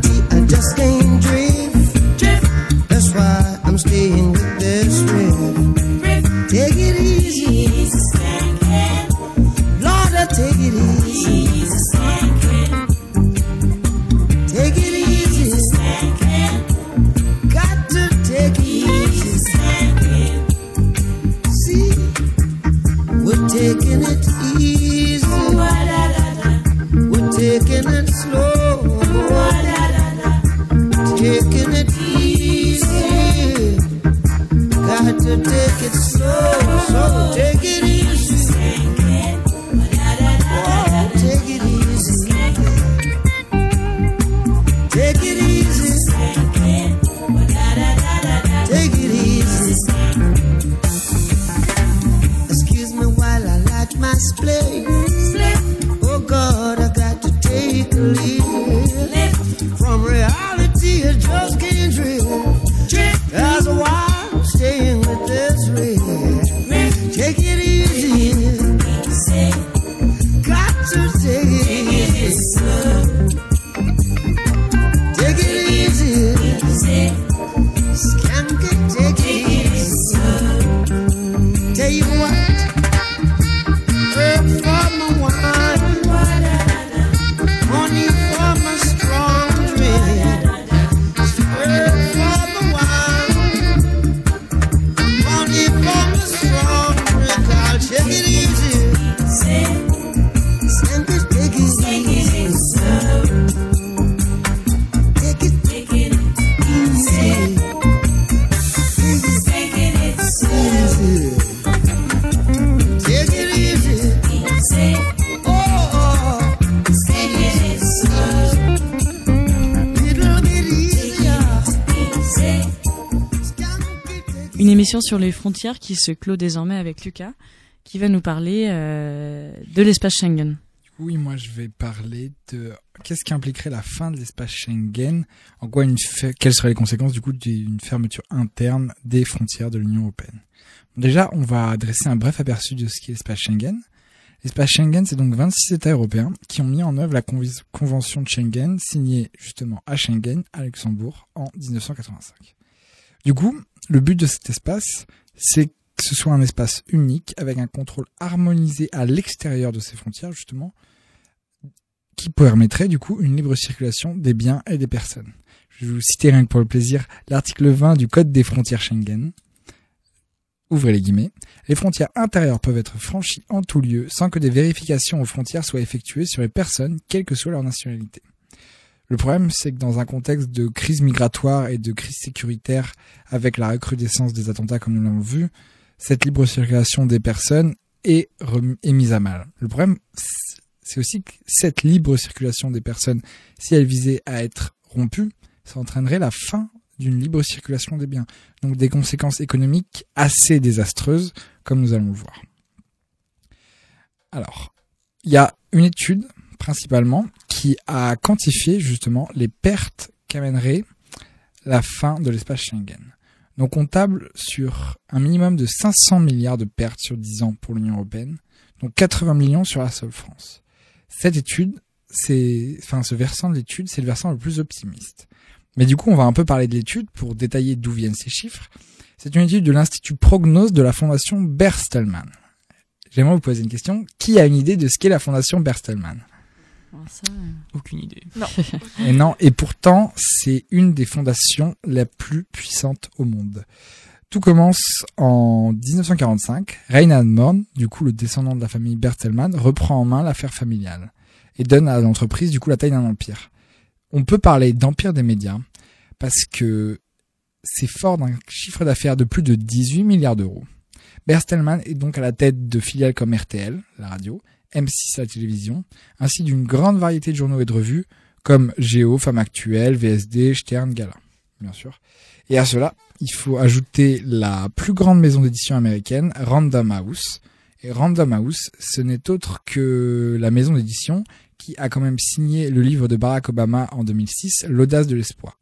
Une émission sur les frontières qui se clôt désormais avec Lucas, qui va nous parler euh, de l'espace Schengen. Oui, moi je vais parler de qu'est-ce qui impliquerait la fin de l'espace Schengen, en quoi une fe- quelles seraient les conséquences du coup d'une fermeture interne des frontières de l'Union européenne. Déjà, on va dresser un bref aperçu de ce qu'est l'espace Schengen. L'espace Schengen, c'est donc 26 États européens qui ont mis en œuvre la convention de Schengen signée justement à Schengen, à Luxembourg, en 1985. Du coup, le but de cet espace, c'est que ce soit un espace unique avec un contrôle harmonisé à l'extérieur de ses frontières, justement, qui permettrait du coup une libre circulation des biens et des personnes. Je vais vous citer rien que pour le plaisir l'article 20 du Code des frontières Schengen. Ouvrez les guillemets. Les frontières intérieures peuvent être franchies en tout lieu sans que des vérifications aux frontières soient effectuées sur les personnes, quelle que soit leur nationalité. Le problème, c'est que dans un contexte de crise migratoire et de crise sécuritaire avec la recrudescence des attentats comme nous l'avons vu, cette libre circulation des personnes est, est mise à mal. Le problème, c'est aussi que cette libre circulation des personnes, si elle visait à être rompue, ça entraînerait la fin d'une libre circulation des biens. Donc des conséquences économiques assez désastreuses, comme nous allons le voir. Alors, il y a une étude, principalement, qui a quantifié justement les pertes qu'amènerait la fin de l'espace Schengen. Donc on table sur un minimum de 500 milliards de pertes sur 10 ans pour l'Union européenne, donc 80 millions sur la seule France. Cette étude, c'est, enfin ce versant de l'étude, c'est le versant le plus optimiste. Mais du coup, on va un peu parler de l'étude pour détailler d'où viennent ces chiffres. C'est une étude de l'Institut Prognose de la Fondation Bertelsmann. J'aimerais vous poser une question. Qui a une idée de ce qu'est la Fondation Bertelsmann? Alors ça, euh, Aucune idée. Et non, et pourtant, c'est une des fondations la plus puissantes au monde. Tout commence en 1945. Reinhard Mohn, du coup le descendant de la famille Bertelsmann, reprend en main l'affaire familiale et donne à l'entreprise du coup la taille d'un empire. On peut parler d'empire des médias parce que c'est fort d'un chiffre d'affaires de plus de 18 milliards d'euros. Bertelsmann est donc à la tête de filiales comme RTL, la radio, M6 la télévision, ainsi d'une grande variété de journaux et de revues comme Géo, Femme Actuelle, VSD, Stern, Gala, bien sûr. Et à cela, il faut ajouter la plus grande maison d'édition américaine, Random House. Et Random House, ce n'est autre que la maison d'édition qui a quand même signé le livre de Barack Obama en 2006, L'audace de l'espoir.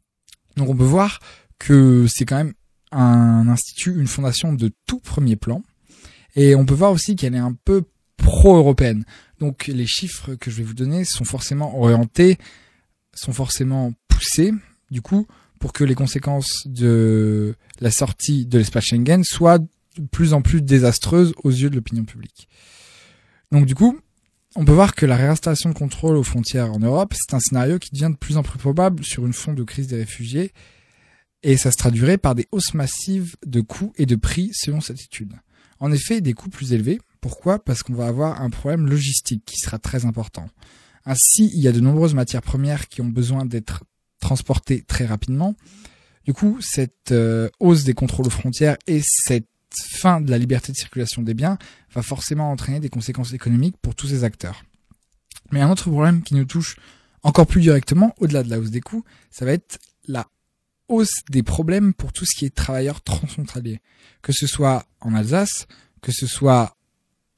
Donc on peut voir que c'est quand même un institut, une fondation de tout premier plan. Et on peut voir aussi qu'elle est un peu pro-européenne. Donc les chiffres que je vais vous donner sont forcément orientés, sont forcément poussés, du coup, pour que les conséquences de la sortie de l'espace Schengen soient de plus en plus désastreuses aux yeux de l'opinion publique. Donc du coup, on peut voir que la réinstallation de contrôle aux frontières en Europe, c'est un scénario qui devient de plus en plus probable sur une fond de crise des réfugiés, et ça se traduirait par des hausses massives de coûts et de prix selon cette étude. En effet, des coûts plus élevés. Pourquoi? Parce qu'on va avoir un problème logistique qui sera très important. Ainsi, il y a de nombreuses matières premières qui ont besoin d'être transportées très rapidement. Du coup, cette euh, hausse des contrôles aux frontières et cette fin de la liberté de circulation des biens va forcément entraîner des conséquences économiques pour tous ces acteurs. Mais un autre problème qui nous touche encore plus directement, au-delà de la hausse des coûts, ça va être la hausse des problèmes pour tout ce qui est travailleurs transfrontaliers. Que ce soit en Alsace, que ce soit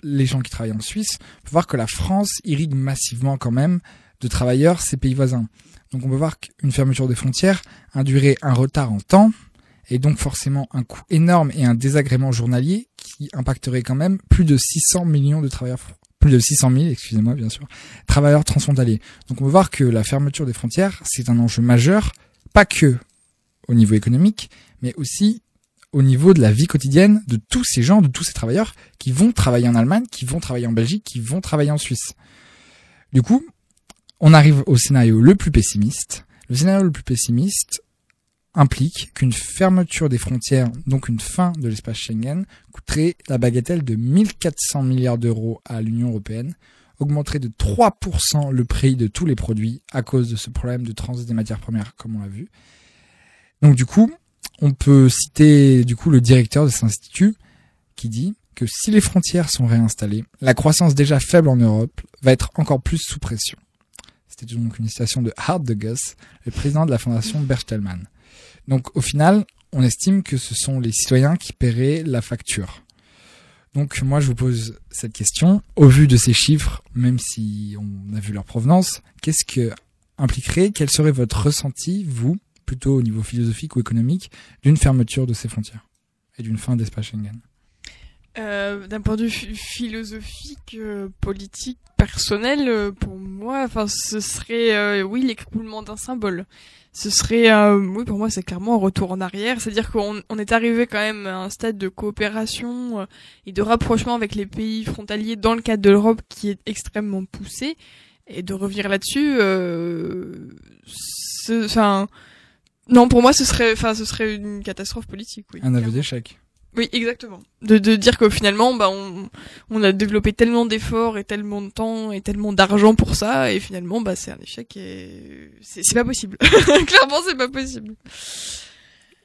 les gens qui travaillent en Suisse, on peut voir que la France irrigue massivement quand même de travailleurs ces pays voisins. Donc on peut voir qu'une fermeture des frontières induirait un retard en temps et donc forcément un coût énorme et un désagrément journalier qui impacterait quand même plus de 600 millions de travailleurs, plus de 600 000, excusez-moi bien sûr, travailleurs transfrontaliers. Donc on peut voir que la fermeture des frontières, c'est un enjeu majeur, pas que au niveau économique, mais aussi au niveau de la vie quotidienne de tous ces gens, de tous ces travailleurs qui vont travailler en Allemagne, qui vont travailler en Belgique, qui vont travailler en Suisse. Du coup, on arrive au scénario le plus pessimiste. Le scénario le plus pessimiste implique qu'une fermeture des frontières, donc une fin de l'espace Schengen, coûterait la bagatelle de 1400 milliards d'euros à l'Union européenne, augmenterait de 3% le prix de tous les produits à cause de ce problème de transit des matières premières, comme on l'a vu. Donc du coup, on peut citer du coup le directeur de cet institut qui dit que si les frontières sont réinstallées, la croissance déjà faible en Europe va être encore plus sous pression. C'était donc une citation de Hart de Gus, le président de la fondation Bertelsmann. Donc au final, on estime que ce sont les citoyens qui paieraient la facture. Donc moi je vous pose cette question, au vu de ces chiffres, même si on a vu leur provenance, qu'est-ce que impliquerait, quel serait votre ressenti, vous, plutôt au niveau philosophique ou économique, d'une fermeture de ces frontières et d'une fin d'espace Schengen Euh, D'un point de vue philosophique, euh, politique, personnel, euh, pour moi, enfin, ce serait, euh, oui, l'écroulement d'un symbole. Ce serait, euh, oui, pour moi, c'est clairement un retour en arrière. C'est-à-dire qu'on on est arrivé quand même à un stade de coopération euh, et de rapprochement avec les pays frontaliers dans le cadre de l'Europe qui est extrêmement poussé. Et de revenir là-dessus, enfin, non, pour moi, ce serait, enfin, ce serait une catastrophe politique. Oui, Un aveu clairement. d'échec. Oui, exactement. De, de dire que finalement, bah, on, on a développé tellement d'efforts et tellement de temps et tellement d'argent pour ça, et finalement, bah, c'est un échec et c'est c'est pas possible. Clairement, c'est pas possible.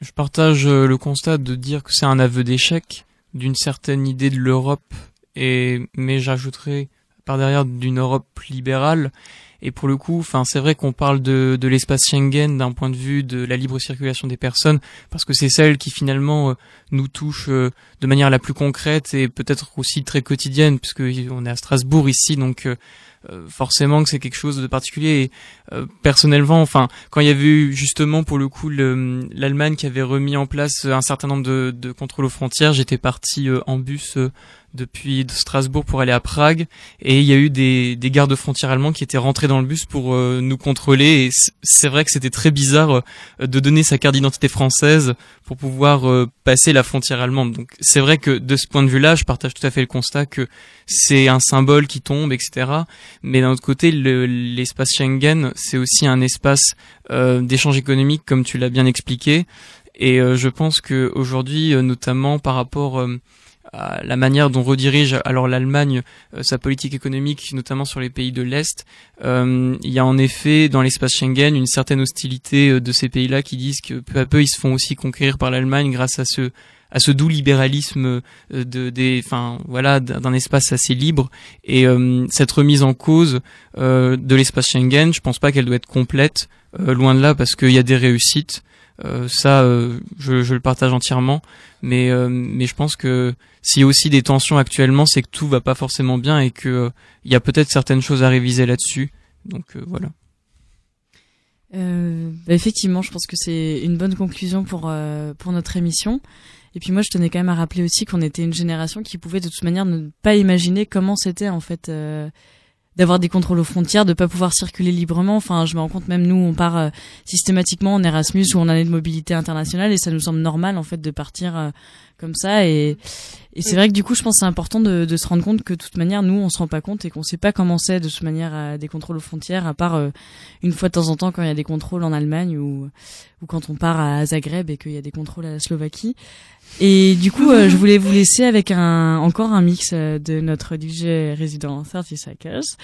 Je partage euh, le constat de dire que c'est un aveu d'échec d'une certaine idée de l'Europe et mais j'ajouterais par derrière d'une Europe libérale et pour le coup, enfin c'est vrai qu'on parle de, de l'espace Schengen d'un point de vue de la libre circulation des personnes parce que c'est celle qui finalement euh, nous touche euh, de manière la plus concrète et peut-être aussi très quotidienne puisque on est à Strasbourg ici donc euh, forcément que c'est quelque chose de particulier. Et personnellement enfin quand il y avait eu justement pour le coup le- l'Allemagne qui avait remis en place un certain nombre de, de contrôles aux frontières, j'étais parti en bus depuis de Strasbourg pour aller à Prague et il y a eu des, des gardes frontières allemands qui étaient rentrés dans le bus pour euh, nous contrôler et c'est vrai que c'était très bizarre euh, de donner sa carte d'identité française pour pouvoir euh, passer la frontière allemande. Donc c'est vrai que de ce point de vue-là, je partage tout à fait le constat que c'est un symbole qui tombe, etc. Mais d'un autre côté, le- l'espace Schengen, c'est aussi un espace d'échange économique, comme tu l'as bien expliqué. Et je pense que aujourd'hui, notamment par rapport la manière dont redirige alors l'Allemagne euh, sa politique économique, notamment sur les pays de l'Est, euh, il y a en effet dans l'espace Schengen une certaine hostilité euh, de ces pays-là qui disent que peu à peu ils se font aussi conquérir par l'Allemagne grâce à ce à ce doux libéralisme de des enfin voilà d'un d'un espace assez libre et euh, cette remise en cause euh, de l'espace Schengen, je pense pas qu'elle doit être complète, euh, loin de là, parce qu'il y a des réussites. Euh, ça, euh, je, je le partage entièrement, mais euh, mais je pense que s'il y a aussi des tensions actuellement, c'est que tout va pas forcément bien et que euh, il y a peut-être certaines choses à réviser là-dessus. Donc euh, voilà. Bah, effectivement, je pense que c'est une bonne conclusion pour pour notre émission. Et puis moi, je tenais quand même à rappeler aussi qu'on était une génération qui pouvait de toute manière ne pas imaginer comment c'était en fait d'avoir des contrôles aux frontières, de pas pouvoir circuler librement. Enfin, je me rends compte même nous, on part euh, systématiquement en Erasmus ou en année de mobilité internationale et ça nous semble normal en fait de partir euh, comme ça. Et, et c'est vrai que du coup, je pense que c'est important de, de se rendre compte que de toute manière, nous, on se rend pas compte et qu'on sait pas comment c'est de toute manière à des contrôles aux frontières, à part euh, une fois de temps en temps quand il y a des contrôles en Allemagne ou, ou quand on part à Zagreb et qu'il y a des contrôles à la Slovaquie. Et du coup, euh, je voulais vous laisser avec un encore un mix euh, de notre DJ résident 30 Seconds.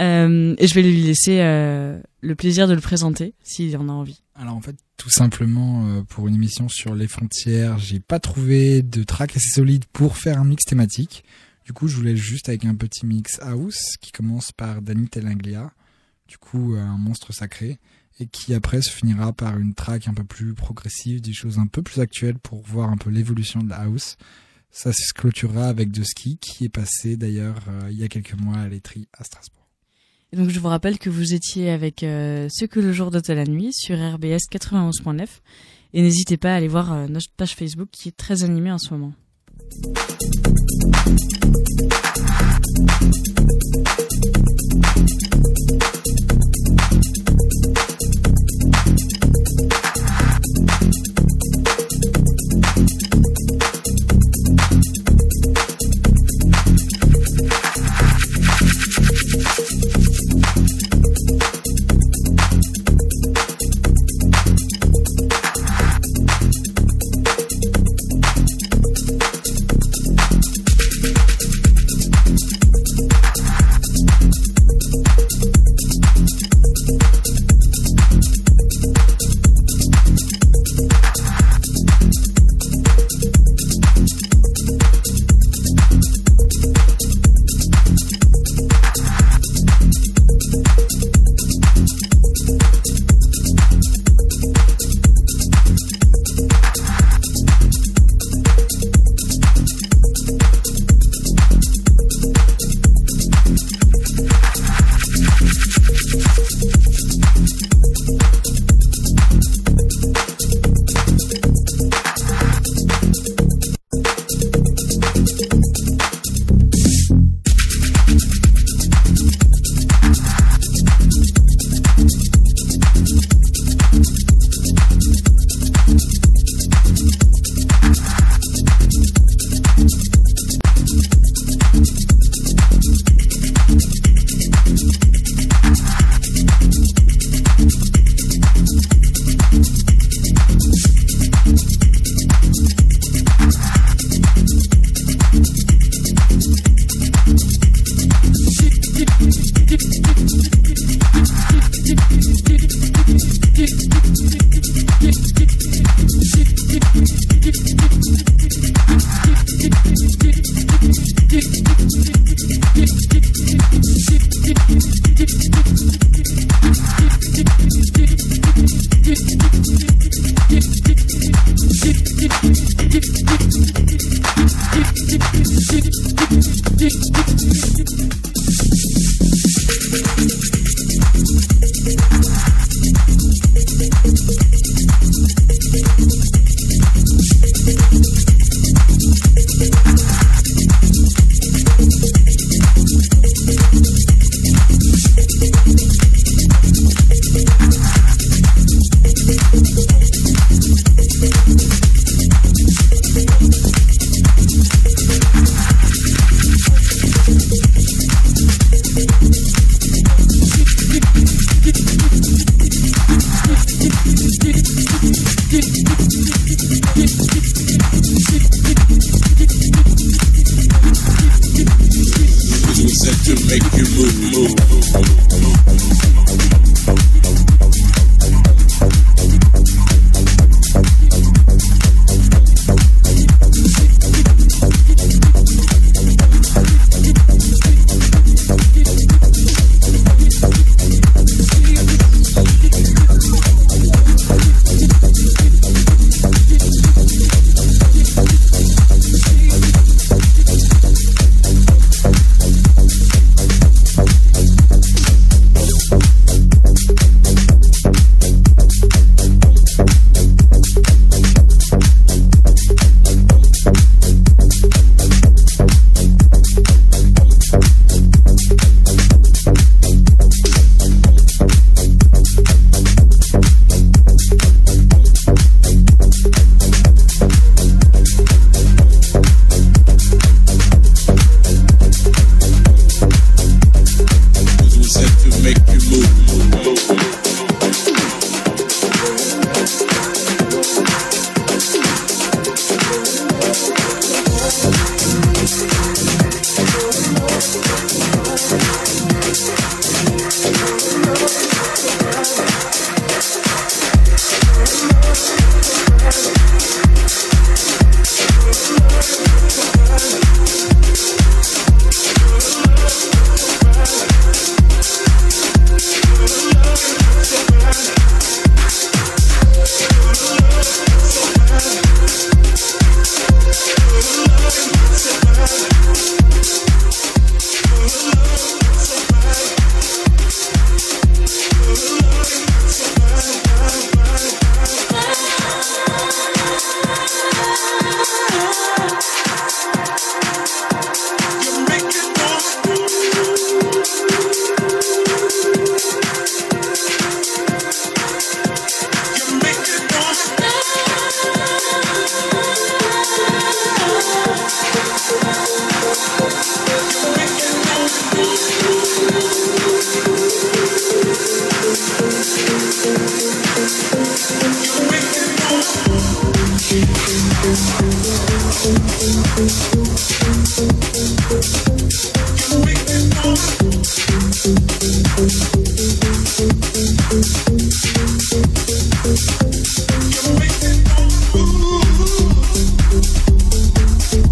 Euh, et je vais lui laisser euh, le plaisir de le présenter s'il en a envie. Alors en fait, tout simplement euh, pour une émission sur les frontières, j'ai pas trouvé de track assez solide pour faire un mix thématique. Du coup, je voulais juste avec un petit mix house qui commence par Danny Telanglia, du coup euh, un monstre sacré, et qui après se finira par une track un peu plus progressive, des choses un peu plus actuelles pour voir un peu l'évolution de la house. Ça se clôturera avec De Ski qui est passé d'ailleurs euh, il y a quelques mois à l'étrie à Strasbourg. Donc je vous rappelle que vous étiez avec euh, Ce que le jour dote à la nuit sur RBS 91.9 et n'hésitez pas à aller voir euh, notre page Facebook qui est très animée en ce moment.